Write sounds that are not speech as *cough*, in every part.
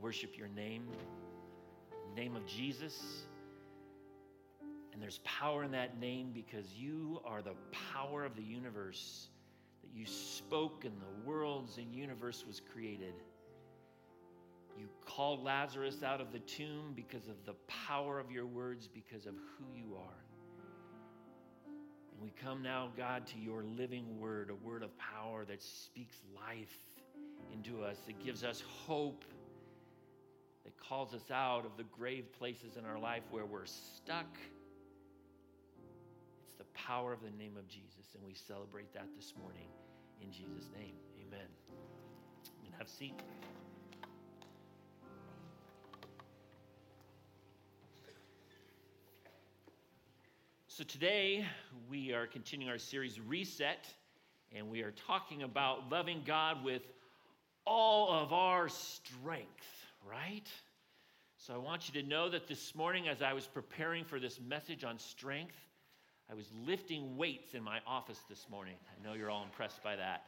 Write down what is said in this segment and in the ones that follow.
worship your name, name of Jesus. And there's power in that name because you are the power of the universe that you spoke and the worlds and universe was created. You called Lazarus out of the tomb because of the power of your words, because of who you are. And we come now, God, to your living word, a word of power that speaks life into us, that gives us hope, that calls us out of the grave places in our life where we're stuck. It's the power of the name of Jesus, and we celebrate that this morning in Jesus' name. Amen. And have a seat. So today we are continuing our series Reset, and we are talking about loving God with all of our strength, right? So I want you to know that this morning, as I was preparing for this message on strength, I was lifting weights in my office this morning. I know you're all impressed by that.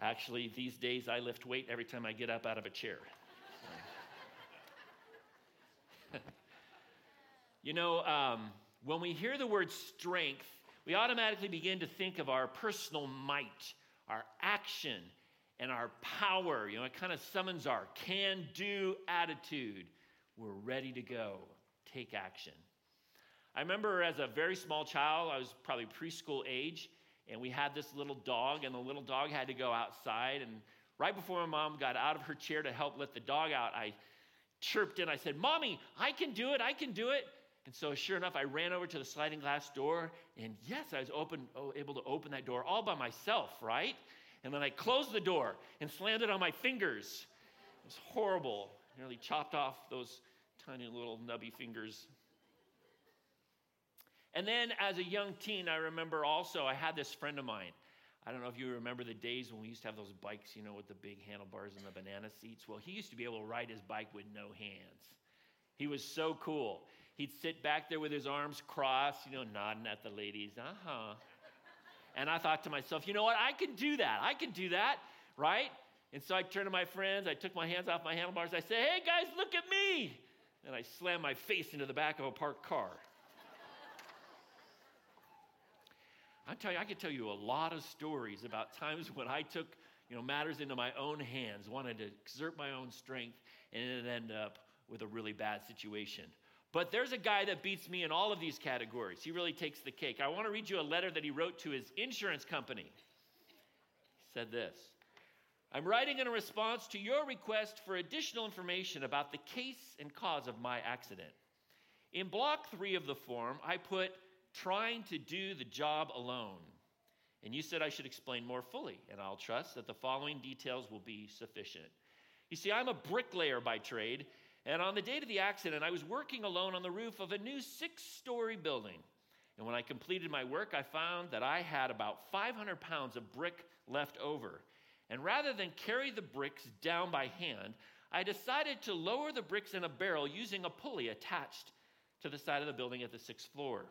Actually, these days I lift weight every time I get up out of a chair. *laughs* You know, um, when we hear the word strength, we automatically begin to think of our personal might, our action, and our power. You know, it kind of summons our can do attitude. We're ready to go, take action. I remember as a very small child, I was probably preschool age, and we had this little dog, and the little dog had to go outside. And right before my mom got out of her chair to help let the dog out, I chirped in. I said, Mommy, I can do it, I can do it. And so, sure enough, I ran over to the sliding glass door, and yes, I was open, oh, able to open that door all by myself, right? And then I closed the door and slammed it on my fingers. It was horrible. Nearly chopped off those tiny little nubby fingers. And then, as a young teen, I remember also I had this friend of mine. I don't know if you remember the days when we used to have those bikes, you know, with the big handlebars and the banana seats. Well, he used to be able to ride his bike with no hands. He was so cool. He'd sit back there with his arms crossed, you know, nodding at the ladies. Uh huh. And I thought to myself, you know what? I can do that. I can do that, right? And so I turned to my friends. I took my hands off my handlebars. I said, hey, guys, look at me. And I slammed my face into the back of a parked car. *laughs* I tell you, I could tell you a lot of stories about times when I took you know, matters into my own hands, wanted to exert my own strength, and it ended up with a really bad situation. But there's a guy that beats me in all of these categories. He really takes the cake. I want to read you a letter that he wrote to his insurance company. He said this I'm writing in response to your request for additional information about the case and cause of my accident. In block three of the form, I put trying to do the job alone. And you said I should explain more fully, and I'll trust that the following details will be sufficient. You see, I'm a bricklayer by trade, and on the date of the accident, I was working alone on the roof of a new six story building. And when I completed my work, I found that I had about 500 pounds of brick left over. And rather than carry the bricks down by hand, I decided to lower the bricks in a barrel using a pulley attached to the side of the building at the sixth floor.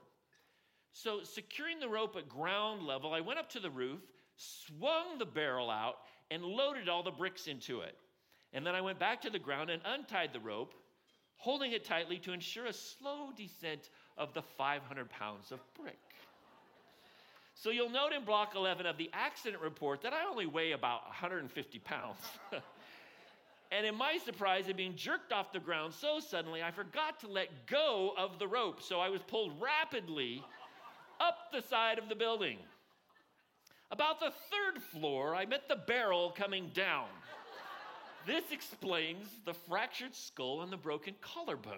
So, securing the rope at ground level, I went up to the roof, swung the barrel out, and loaded all the bricks into it. And then I went back to the ground and untied the rope, holding it tightly to ensure a slow descent of the 500 pounds of brick. So you'll note in block 11 of the accident report that I only weigh about 150 pounds. *laughs* and in my surprise at being jerked off the ground so suddenly, I forgot to let go of the rope. So I was pulled rapidly up the side of the building. About the third floor, I met the barrel coming down. This explains the fractured skull and the broken collarbone.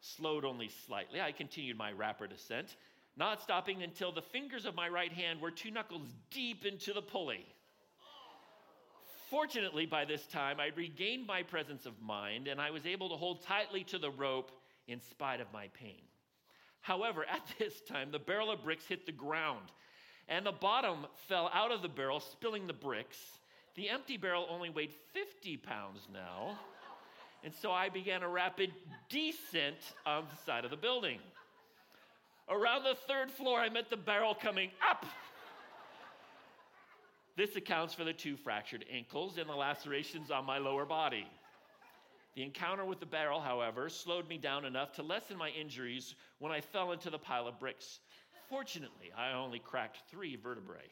Slowed only slightly, I continued my rapid ascent, not stopping until the fingers of my right hand were two knuckles deep into the pulley. Fortunately, by this time, I regained my presence of mind and I was able to hold tightly to the rope in spite of my pain. However, *laughs* at this time, the barrel of bricks hit the ground and the bottom fell out of the barrel, spilling the bricks. The empty barrel only weighed 50 pounds now. And so I began a rapid descent on the side of the building. Around the third floor, I met the barrel coming up. This accounts for the two fractured ankles and the lacerations on my lower body. The encounter with the barrel, however, slowed me down enough to lessen my injuries when I fell into the pile of bricks. Fortunately, I only cracked three vertebrae.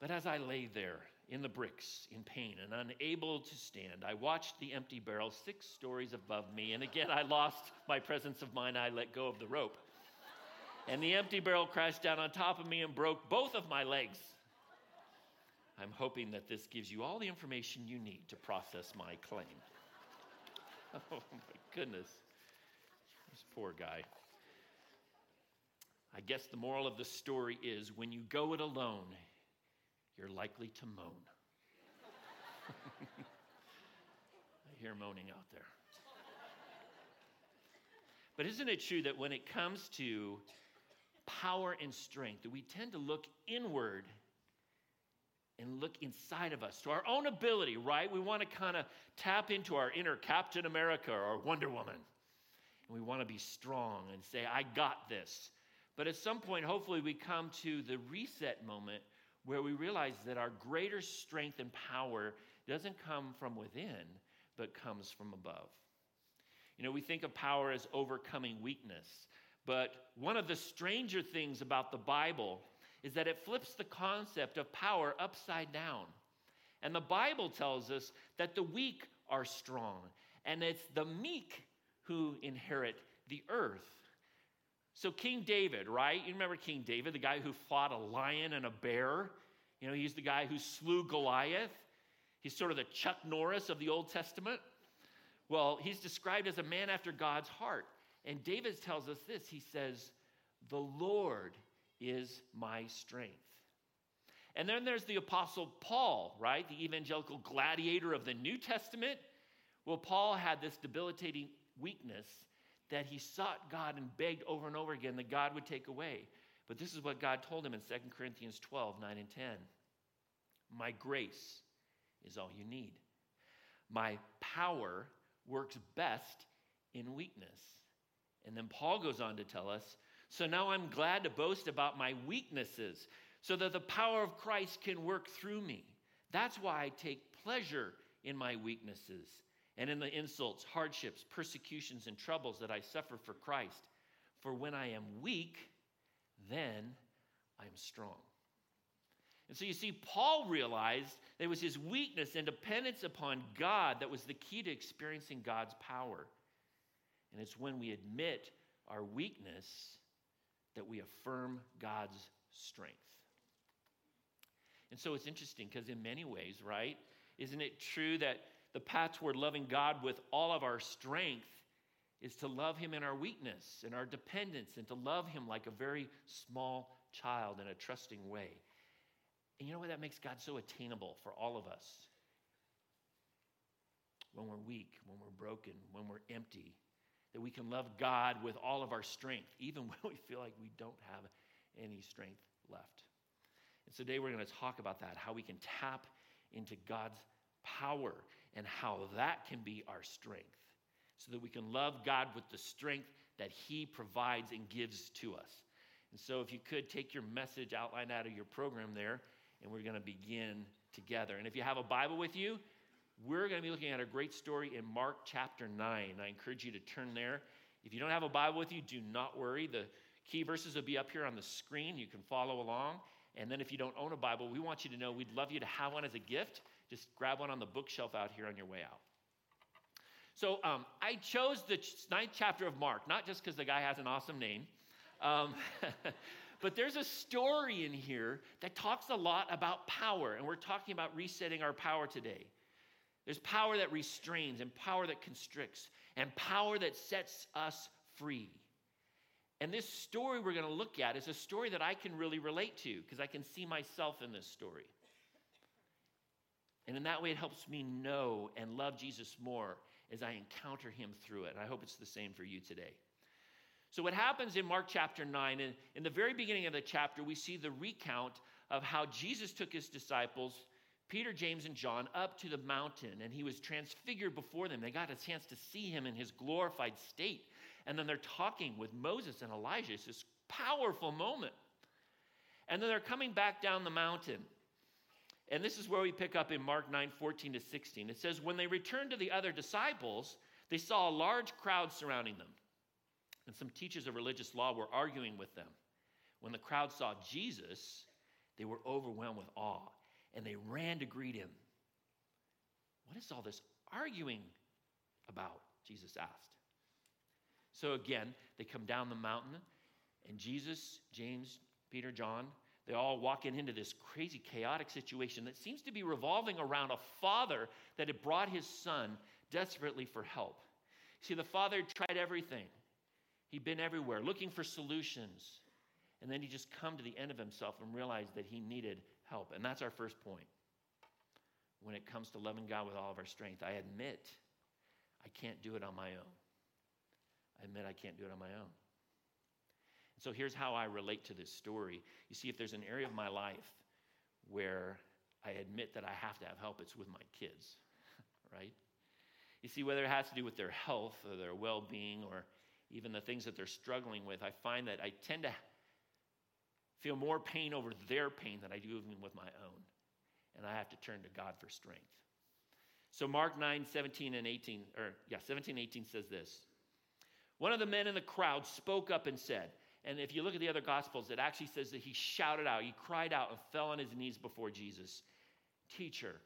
But as I lay there in the bricks in pain and unable to stand, I watched the empty barrel six stories above me, and again I lost my presence of mind. I let go of the rope. And the empty barrel crashed down on top of me and broke both of my legs. I'm hoping that this gives you all the information you need to process my claim. *laughs* oh my goodness. This poor guy. I guess the moral of the story is when you go it alone, you're likely to moan. *laughs* I hear moaning out there. But isn't it true that when it comes to power and strength, that we tend to look inward and look inside of us to our own ability, right? We want to kind of tap into our inner Captain America or Wonder Woman. And we want to be strong and say, I got this. But at some point, hopefully, we come to the reset moment where we realize that our greater strength and power doesn't come from within, but comes from above. You know, we think of power as overcoming weakness, but one of the stranger things about the Bible is that it flips the concept of power upside down. And the Bible tells us that the weak are strong, and it's the meek who inherit the earth. So, King David, right? You remember King David, the guy who fought a lion and a bear? You know, he's the guy who slew Goliath. He's sort of the Chuck Norris of the Old Testament. Well, he's described as a man after God's heart. And David tells us this he says, The Lord is my strength. And then there's the Apostle Paul, right? The evangelical gladiator of the New Testament. Well, Paul had this debilitating weakness that he sought God and begged over and over again that God would take away. But this is what God told him in 2 Corinthians 12 9 and 10. My grace is all you need. My power works best in weakness. And then Paul goes on to tell us so now I'm glad to boast about my weaknesses so that the power of Christ can work through me. That's why I take pleasure in my weaknesses and in the insults, hardships, persecutions, and troubles that I suffer for Christ. For when I am weak, then I am strong. And so you see, Paul realized that it was his weakness and dependence upon God that was the key to experiencing God's power. And it's when we admit our weakness that we affirm God's strength. And so it's interesting because, in many ways, right, isn't it true that the path toward loving God with all of our strength is to love Him in our weakness and our dependence and to love Him like a very small child in a trusting way? And you know what? That makes God so attainable for all of us. When we're weak, when we're broken, when we're empty, that we can love God with all of our strength, *laughs* even when we feel like we don't have any strength left. And today we're going to talk about that, how we can tap into God's power and how that can be our strength, so that we can love God with the strength that He provides and gives to us. And so, if you could take your message outline out of your program there, and we're going to begin together. And if you have a Bible with you, we're going to be looking at a great story in Mark chapter 9. I encourage you to turn there. If you don't have a Bible with you, do not worry. The key verses will be up here on the screen. You can follow along. And then if you don't own a Bible, we want you to know we'd love you to have one as a gift. Just grab one on the bookshelf out here on your way out. So um, I chose the ninth chapter of Mark, not just because the guy has an awesome name, um, *laughs* but there's a story in here that talks a lot about power. And we're talking about resetting our power today. There's power that restrains, and power that constricts, and power that sets us free. And this story we're going to look at is a story that I can really relate to because I can see myself in this story. And in that way, it helps me know and love Jesus more as I encounter him through it. And I hope it's the same for you today. So, what happens in Mark chapter 9, and in the very beginning of the chapter, we see the recount of how Jesus took his disciples Peter, James, and John up to the mountain, and he was transfigured before them. They got a chance to see him in his glorified state. And then they're talking with Moses and Elijah. It's this powerful moment. And then they're coming back down the mountain. And this is where we pick up in Mark 9 14 to 16. It says, When they returned to the other disciples, they saw a large crowd surrounding them. And some teachers of religious law were arguing with them. When the crowd saw Jesus, they were overwhelmed with awe and they ran to greet him. What is all this arguing about? Jesus asked. So again, they come down the mountain, and Jesus, James, Peter, John, they all walking into this crazy, chaotic situation that seems to be revolving around a father that had brought his son desperately for help. See, the father had tried everything, he'd been everywhere looking for solutions. And then he just come to the end of himself and realized that he needed help. And that's our first point. When it comes to loving God with all of our strength, I admit I can't do it on my own. I admit I can't do it on my own. So here's how I relate to this story. You see, if there's an area of my life where I admit that I have to have help, it's with my kids, *laughs* right? You see, whether it has to do with their health or their well being or even the things that they're struggling with, I find that I tend to feel more pain over their pain than I do even with my own. And I have to turn to God for strength. So Mark 9, 17 and 18, or yeah, 17, 18 says this. One of the men in the crowd spoke up and said, and if you look at the other Gospels, it actually says that he shouted out, he cried out and fell on his knees before Jesus Teacher,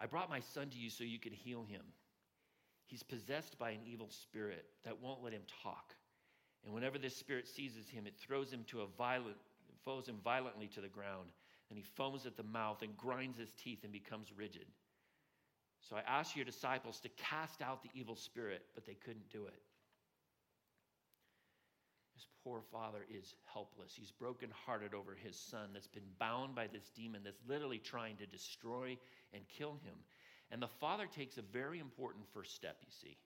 I brought my son to you so you could heal him. He's possessed by an evil spirit that won't let him talk. And whenever this spirit seizes him, it throws him to a violent, throws him violently to the ground. And he foams at the mouth and grinds his teeth and becomes rigid. So I asked your disciples to cast out the evil spirit, but they couldn't do it. Poor father is helpless. He's brokenhearted over his son that's been bound by this demon that's literally trying to destroy and kill him. And the father takes a very important first step, you see.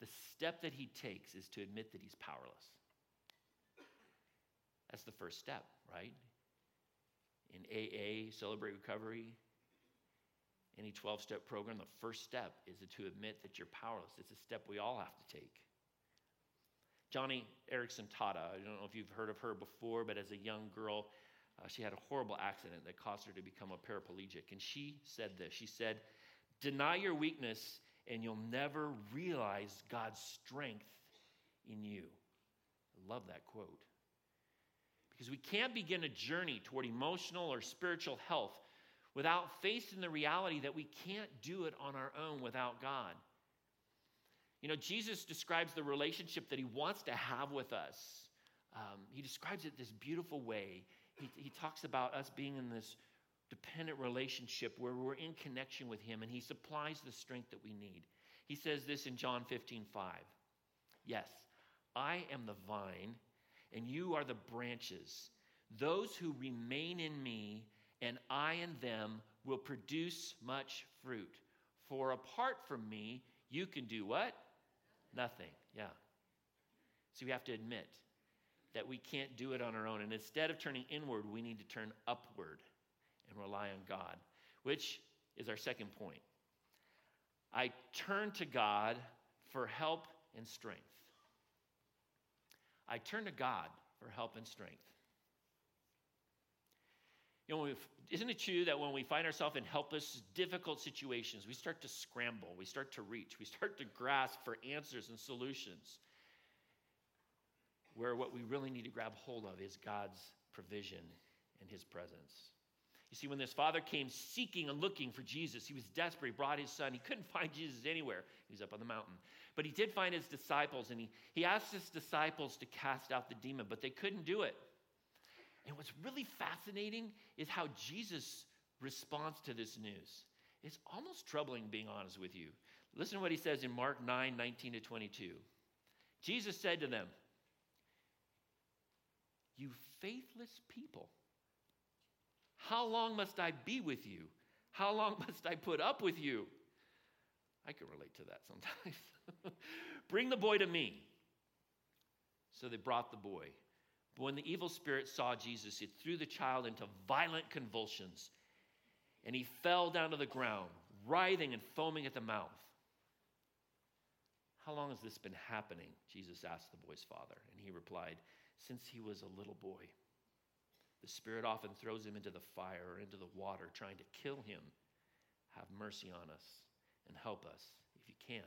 The step that he takes is to admit that he's powerless. That's the first step, right? In AA, Celebrate Recovery, any 12 step program, the first step is to admit that you're powerless. It's a step we all have to take. Joni Eareckson Tada, I don't know if you've heard of her before, but as a young girl, uh, she had a horrible accident that caused her to become a paraplegic. And she said this She said, Deny your weakness and you'll never realize God's strength in you. I love that quote. Because we can't begin a journey toward emotional or spiritual health without facing the reality that we can't do it on our own without God. You know, Jesus describes the relationship that he wants to have with us. Um, he describes it this beautiful way. He, he talks about us being in this dependent relationship where we're in connection with Him and He supplies the strength that we need. He says this in John 15, 5. Yes, I am the vine, and you are the branches. Those who remain in me and I in them will produce much fruit. For apart from me, you can do what? Nothing. Yeah. So we have to admit that we can't do it on our own. And instead of turning inward, we need to turn upward and rely on God, which is our second point. I turn to God for help and strength. I turn to God for help and strength. You know, isn't it true that when we find ourselves in helpless, difficult situations, we start to scramble, we start to reach, we start to grasp for answers and solutions? Where what we really need to grab hold of is God's provision and His presence. You see, when this father came seeking and looking for Jesus, he was desperate. He brought his son. He couldn't *laughs* find Jesus anywhere. He was up on the mountain. But he did find his disciples, and he, he asked his disciples to cast out the demon, but they couldn't do it. And what's really fascinating is how Jesus responds to this news. It's almost troubling, being honest with you. Listen to what he says in Mark 9 19 to 22. Jesus said to them, You faithless people. How long must I be with you? How long *laughs* must I put up with you? I can relate to that sometimes. *laughs* Bring the boy to me. So they brought the boy. But when the evil spirit saw Jesus, it threw the child into violent convulsions, and he fell down to the ground, writhing and foaming at the mouth. How long has this been happening? Jesus asked the boy's father, and he replied, Since he was a little boy. the Spirit often throws him into the fire or into the water, trying to kill him. Have mercy on us and help us if you can.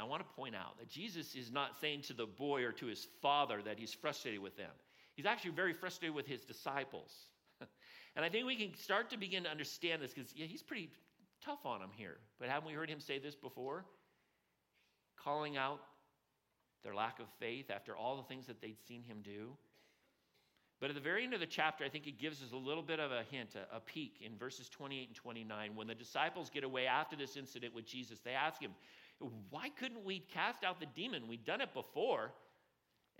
I want to point out that Jesus is not saying to the boy or to his father that he's frustrated with them. He's actually very frustrated with his disciples. *laughs* and I think we can start to begin to understand this because yeah, he's pretty tough on them here. But haven't we heard him say this before? Calling out their lack of faith after all the things that they'd seen him do. But at the very end of the chapter, I think it gives us a little bit of a hint, a, a, peek in verses 28 and 29. When the disciples get away after this incident with Jesus, they ask him, Why couldn't we cast out the demon? We'd done it before.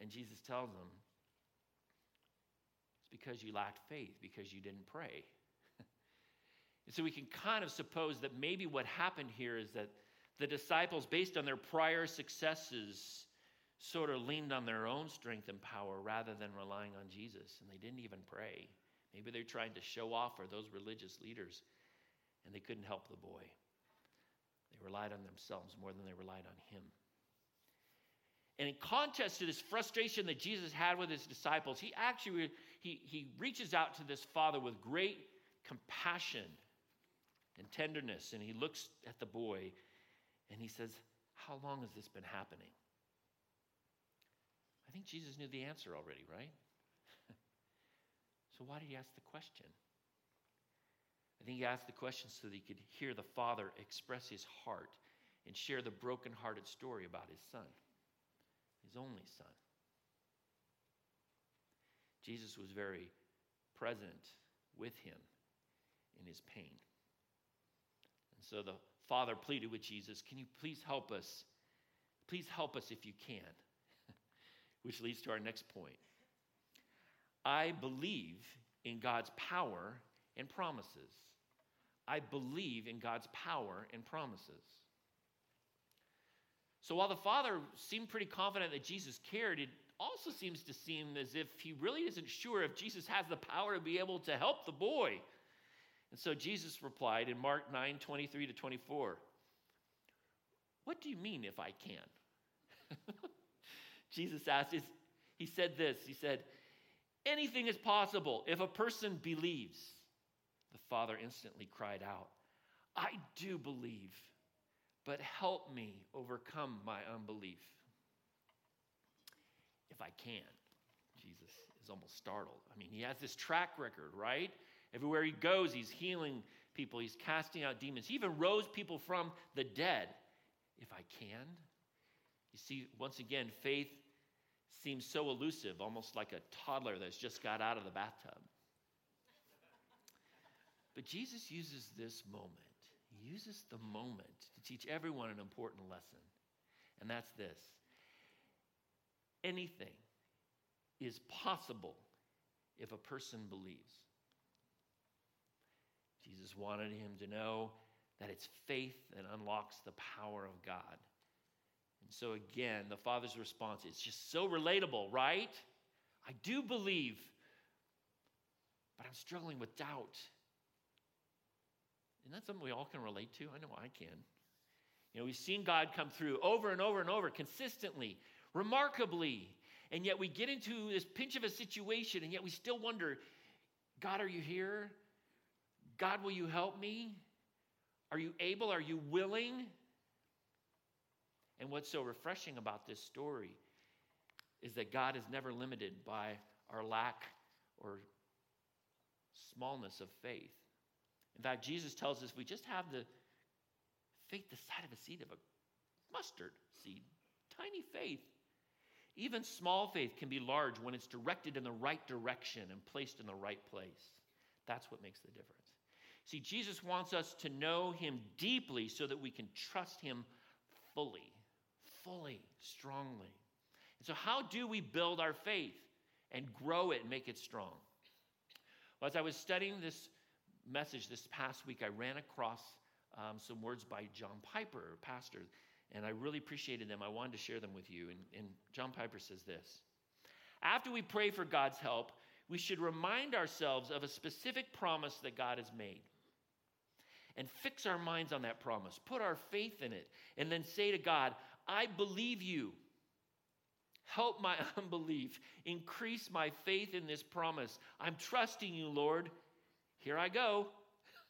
And Jesus tells them, It's because you lacked faith, because you didn't pray. *laughs* and so we can kind of suppose that maybe what happened here is that the disciples, based on their prior successes, sort of leaned on their own strength and power rather than relying on Jesus, and they didn't even pray. Maybe they're trying to show off for those religious leaders, and they couldn't help the boy. They relied on themselves more than they relied on him. And in contrast to this frustration that Jesus had with his disciples, he actually he, he reaches out to this father with great compassion and tenderness, and he looks at the boy and he says, How long has this been happening? I think Jesus knew the answer already, right? *laughs* so why did he ask the question? I think he asked the question so that he could hear the Father express his heart and share the broken-hearted story about his son, his only son. Jesus was very present with him in his pain. And so the Father pleaded with Jesus, Can you please help us? Please help us if you can which leads to our next point. I believe in God's power and promises. I believe in God's power and promises. So while the father seemed pretty confident that Jesus cared, it also seems to seem as if he really isn't sure if Jesus has the power to be able to help the boy. And so Jesus replied in Mark 9 23 to 24, What do you mean if I can? *laughs* Jesus asked, is, he said this He said, Anything is possible if a person believes. The father instantly cried out, I do believe, but help me overcome my unbelief. If I can. Jesus is almost startled. I mean, he has this track record, right? Everywhere he goes, he's healing people, he's casting out demons. He even rose people from the dead. If I can. You see, once again, faith seems so elusive, almost like a toddler that's just got out of the bathtub. But Jesus uses this moment. He uses the moment to teach everyone an important lesson. And that's this anything is possible if a person believes. Jesus wanted him to know that it's faith that unlocks the power of God. So, again, the father's response is just so relatable, right? I do believe, but I'm struggling with doubt. Isn't that something we all can relate to? I know I can. You know, we've seen God come through over and over and over, consistently, remarkably, and yet we get into this pinch of a situation, and yet we still wonder God, are you here? God, will you help me? Are you able? Are you willing? And what's so refreshing about this story is that God is never limited by our lack or smallness of faith. In fact, Jesus tells us we just have the faith the size of a seed of a mustard seed, tiny faith. Even small faith can be large when it's directed in the right direction and placed in the right place. That's what makes the difference. See, Jesus wants us to know him deeply so that we can trust him fully fully, strongly. And so, how do we build our faith and grow it and make it strong? Well, as I was studying this message this past week, I ran across um, some words by John Piper, pastor, and I really appreciated them. I wanted to share them with you. And, and John Piper says this After we pray for God's help, we should remind ourselves of a specific promise that God has made and fix our minds on that promise, put our faith in it, and then say to God, I believe you. Help my *laughs* unbelief. Increase my faith in this promise. I'm trusting you, Lord. Here I go.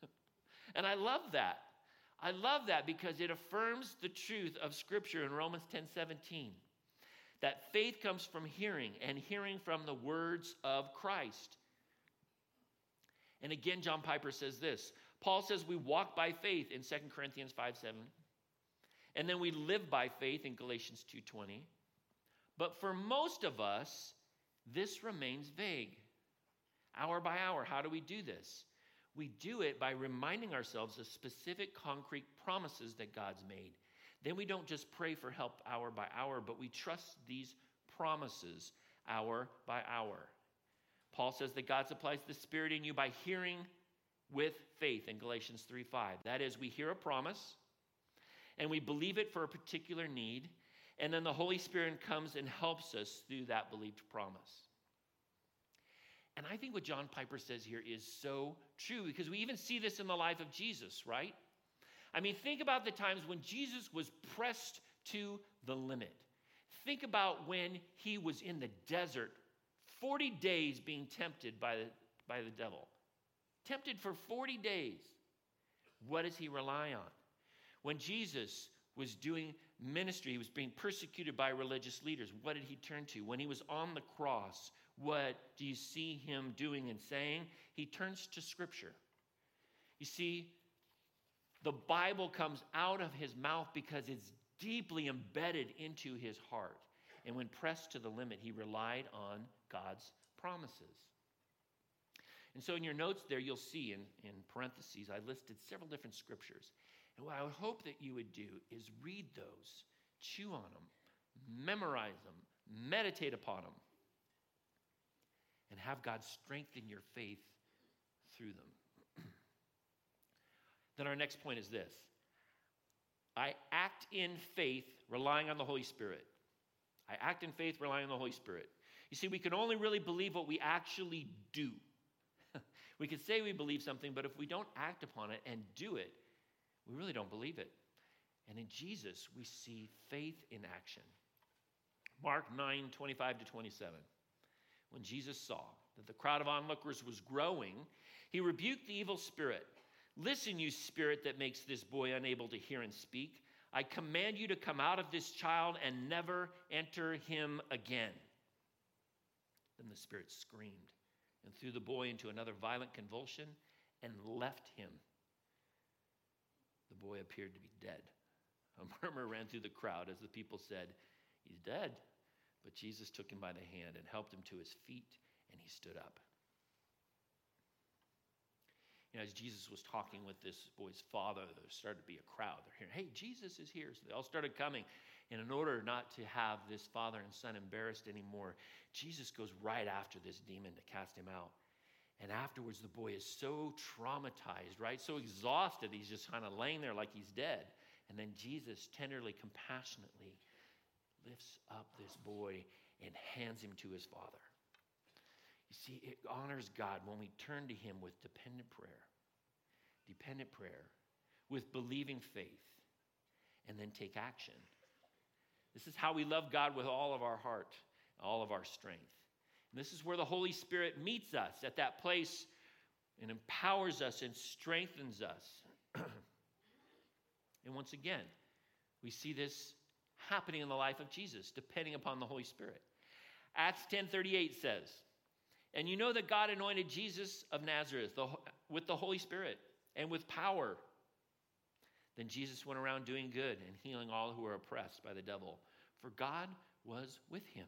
*laughs* and I love that. I love that because it affirms the truth of Scripture in Romans 10 17. That faith comes from hearing, and hearing from the words of Christ. And again, John Piper says this Paul says we walk by faith in 2 Corinthians 5 7. And then we live by faith in Galatians 2:20. But for most of us, this remains vague. Hour by hour, how do we do this? We do it by reminding ourselves of specific concrete promises that God's made. Then we don't just pray for help hour by hour, but we trust these promises hour by hour. Paul says that God supplies the Spirit in you by hearing with faith in Galatians 3 5. That is, we hear a promise and we believe it for a particular need, and then the Holy Spirit comes and helps us through that believed promise. And I think what John Piper says here is so true because we even see this in the life of Jesus, right? I mean, think about the times when Jesus was pressed to the limit. Think about when he was in the desert, 40 days being tempted by the, by the devil. Tempted for 40 days. What does he rely on? When Jesus was doing ministry, he was being persecuted by religious leaders. What did he turn to? When he was on the cross, what do you see him doing and saying? He turns to Scripture. You see, the Bible comes out of his mouth because it's deeply embedded into his heart. And when pressed to the limit, he relied on God's promises. And so in your notes there, you'll see in, in parentheses, I listed several different scriptures. And what I would hope that you would do is read those, chew on them, memorize them, meditate upon them, and have God strengthen your faith through them. *clears throat* then our next point is this I act in faith, relying on the Holy Spirit. I act in faith, relying on the Holy Spirit. You see, we can only really believe what we actually do. *laughs* we can say we believe something, but if we don't act upon it and do it, we really don't believe it. And in Jesus, we see faith in action. Mark 9 25 to 27. When Jesus saw that the crowd of onlookers was growing, he rebuked the evil spirit. Listen, you spirit that makes this boy unable to hear and speak. I command you to come out of this child and never enter him again. Then the spirit screamed and threw the boy into another violent convulsion and left him. The boy appeared to be dead. A murmur ran through the crowd as the people said, He's dead. But Jesus took him by the hand and helped him to his feet, and he stood up. You know, as Jesus was talking with this boy's father, there started to be a crowd. They're hearing, hey, Jesus is here. So they all started coming. And in order not to have this father and son embarrassed anymore, Jesus goes right after this demon to cast him out. And afterwards, the boy is so traumatized, right? So exhausted, he's just kind of laying there like he's dead. And then Jesus tenderly, compassionately lifts up this boy and hands him to his father. You see, it honors God when we turn to him with dependent prayer, dependent prayer, with believing faith, and then take action. This is how we love God with all of our heart, all of our strength. And this is where the Holy Spirit meets us at that place and empowers us and strengthens us. *clears throat* and once again, we see this happening in the life of Jesus, depending upon the Holy Spirit. Acts 10:38 says, "And you know that God anointed Jesus of Nazareth with the Holy Spirit and with power. Then Jesus went around doing good and healing all who were oppressed by the devil, for God was with him."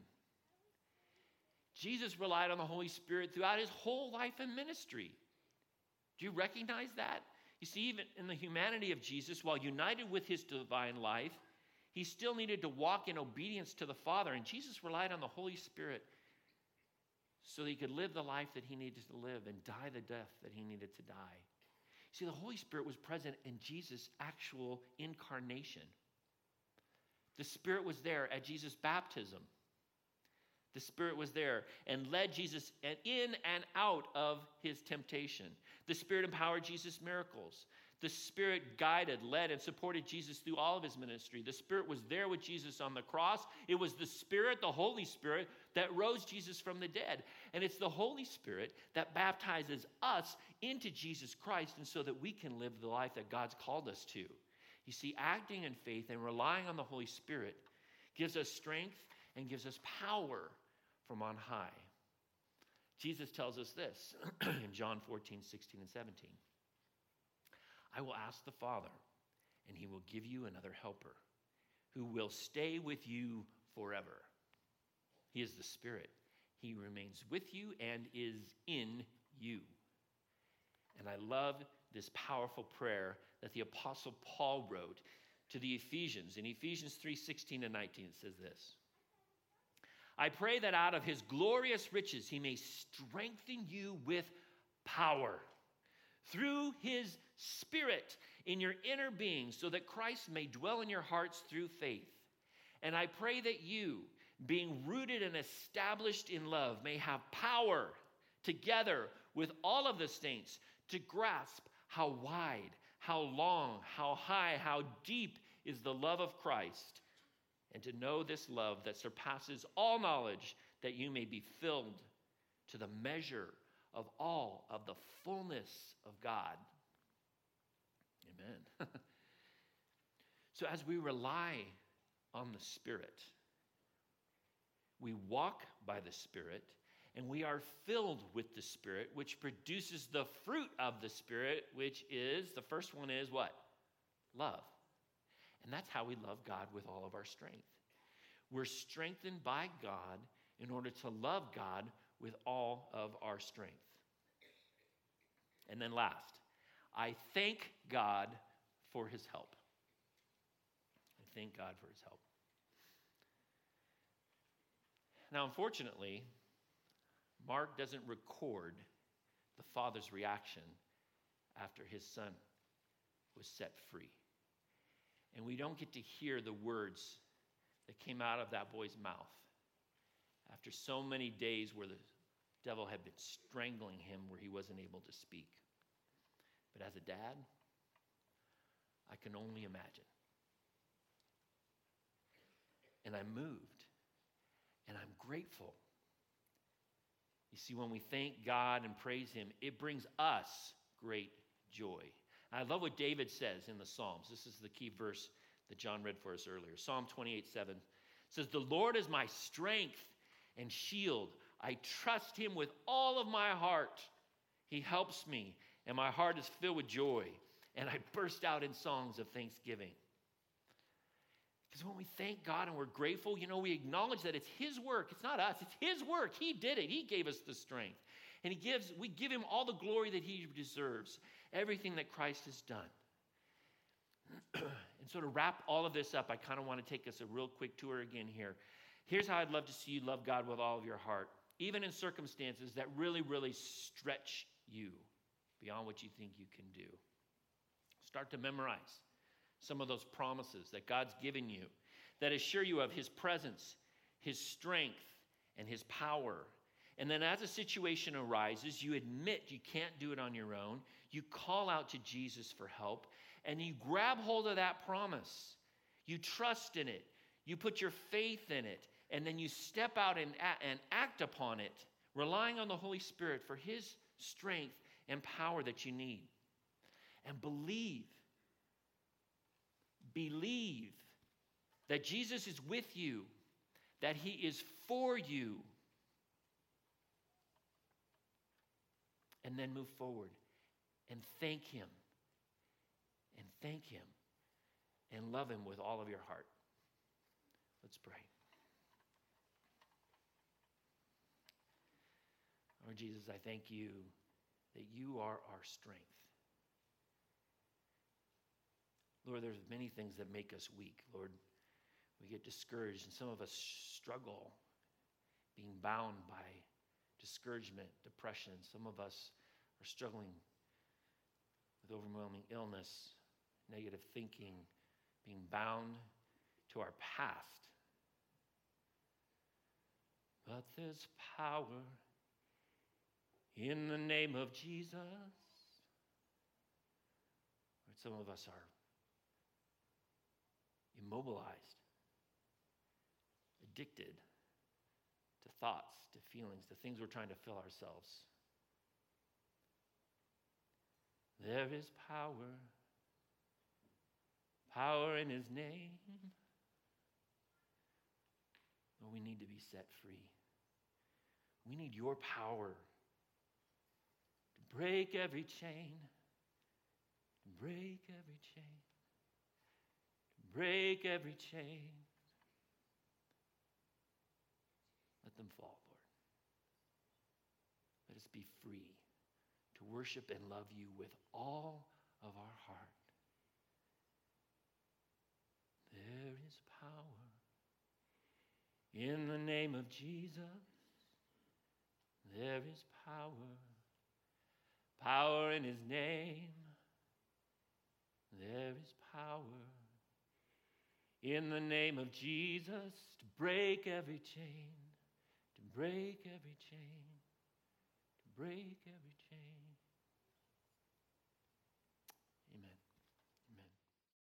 Jesus relied on the Holy Spirit throughout his whole life and ministry. Do you recognize that? You see, even in the humanity of Jesus, while united with his divine life, he still needed to walk in obedience to the Father. And Jesus relied on the Holy Spirit so that he could live the life that he needed to live and die the death that he needed to die. See, the Holy Spirit was present in Jesus' actual incarnation. The Spirit was there at Jesus' baptism. The Spirit was there and led Jesus in and out of his temptation. The Spirit empowered Jesus' miracles. The Spirit guided, led, and supported Jesus through all of his ministry. The Spirit was there with Jesus on the cross. It was the Spirit, the Holy Spirit, that rose Jesus from the dead. And it's the Holy Spirit that baptizes us into Jesus Christ, and so that we can live the life that God's called us to. You see, acting in faith and relying on the Holy Spirit gives us strength and gives us power from on high. Jesus tells us this *clears throat* in John 14, 16, and 17. I will ask the Father, and he will give you another helper who will stay with you forever. He is the Spirit. He remains with you and is in you. And I love this powerful prayer that the apostle Paul wrote to the Ephesians. In Ephesians 3:16 and 19 it says this. I pray that out of his glorious riches he may strengthen you with power through his spirit in your inner being so that Christ may dwell in your hearts through faith. And I pray that you, being rooted and established in love, may have power together with all of the saints to grasp how wide, how long, how high, how deep is the love of Christ, and to know this love that surpasses all knowledge, that you may be filled to the measure of all of the fullness of God. Amen. *laughs* so, as we rely on the Spirit, we walk by the Spirit and we are filled with the Spirit, which produces the fruit of the Spirit, which is the first one is what? Love. And that's how we love God with all of our strength. We're strengthened by God in order to love God with all of our strength. And then last, I thank God for his help. I thank God for his help. Now, unfortunately, Mark doesn't record the father's reaction after his son was set free. And we don't get to hear the words that came out of that boy's mouth after so many days where the devil had been strangling him where he wasn't able to speak. But as a dad, I can only imagine. And I'm moved and I'm grateful you see, when we thank God and praise Him, it brings us great joy. I love what David says in the Psalms. This is the key verse that John read for us earlier. Psalm 28 7 says, The Lord is my strength and shield. I trust Him with all of my heart. He helps me, and my heart is filled with joy. And I burst out in songs of thanksgiving. Because when we thank God and we're grateful, you know, we acknowledge that it's His work. It's not us, it's His work. He did it, He gave us the strength. And He gives, we give Him all the glory that He deserves, everything that Christ has done. *clears throat* and so to wrap all of this up, I kind of want to take us a real quick tour again here. Here's how I'd love to see you love God with all of your heart, even in circumstances that really, really stretch you beyond what you think you can do. Start to memorize some of those promises that God's given you that assure you of His presence, His strength, and His power. And then, as a situation arises, you admit you can't do it on your own. You call out to Jesus for help, and you grab hold of that promise. You trust in it, you put your faith in it, and then you step out and, and act upon it, relying on the Holy Spirit for His strength and power that you need. And believe Believe that Jesus is with you, that he is for you. And then move forward and thank him. And thank him. And love him with all of your heart. Let's pray. Lord Jesus, I thank you that you are our strength. Lord, there's many things that make us weak. Lord, we get discouraged, and some of us struggle being bound by discouragement, depression. Some of us are struggling with overwhelming illness, negative thinking, being bound to our past. But there's power in the name of Jesus. Some of us are immobilized, addicted to thoughts, to feelings, to things we're trying to fill ourselves. There is power, power in his name. But we need to be set free. We need your power to break every chain, to break every chain, to break every chain. Let them fall, Lord. Let us be free to worship and love you with all of our heart. There is power in the name of Jesus. There is power, power in his name. There is power in the name of Jesus to break every chain, to break every chain, to break every.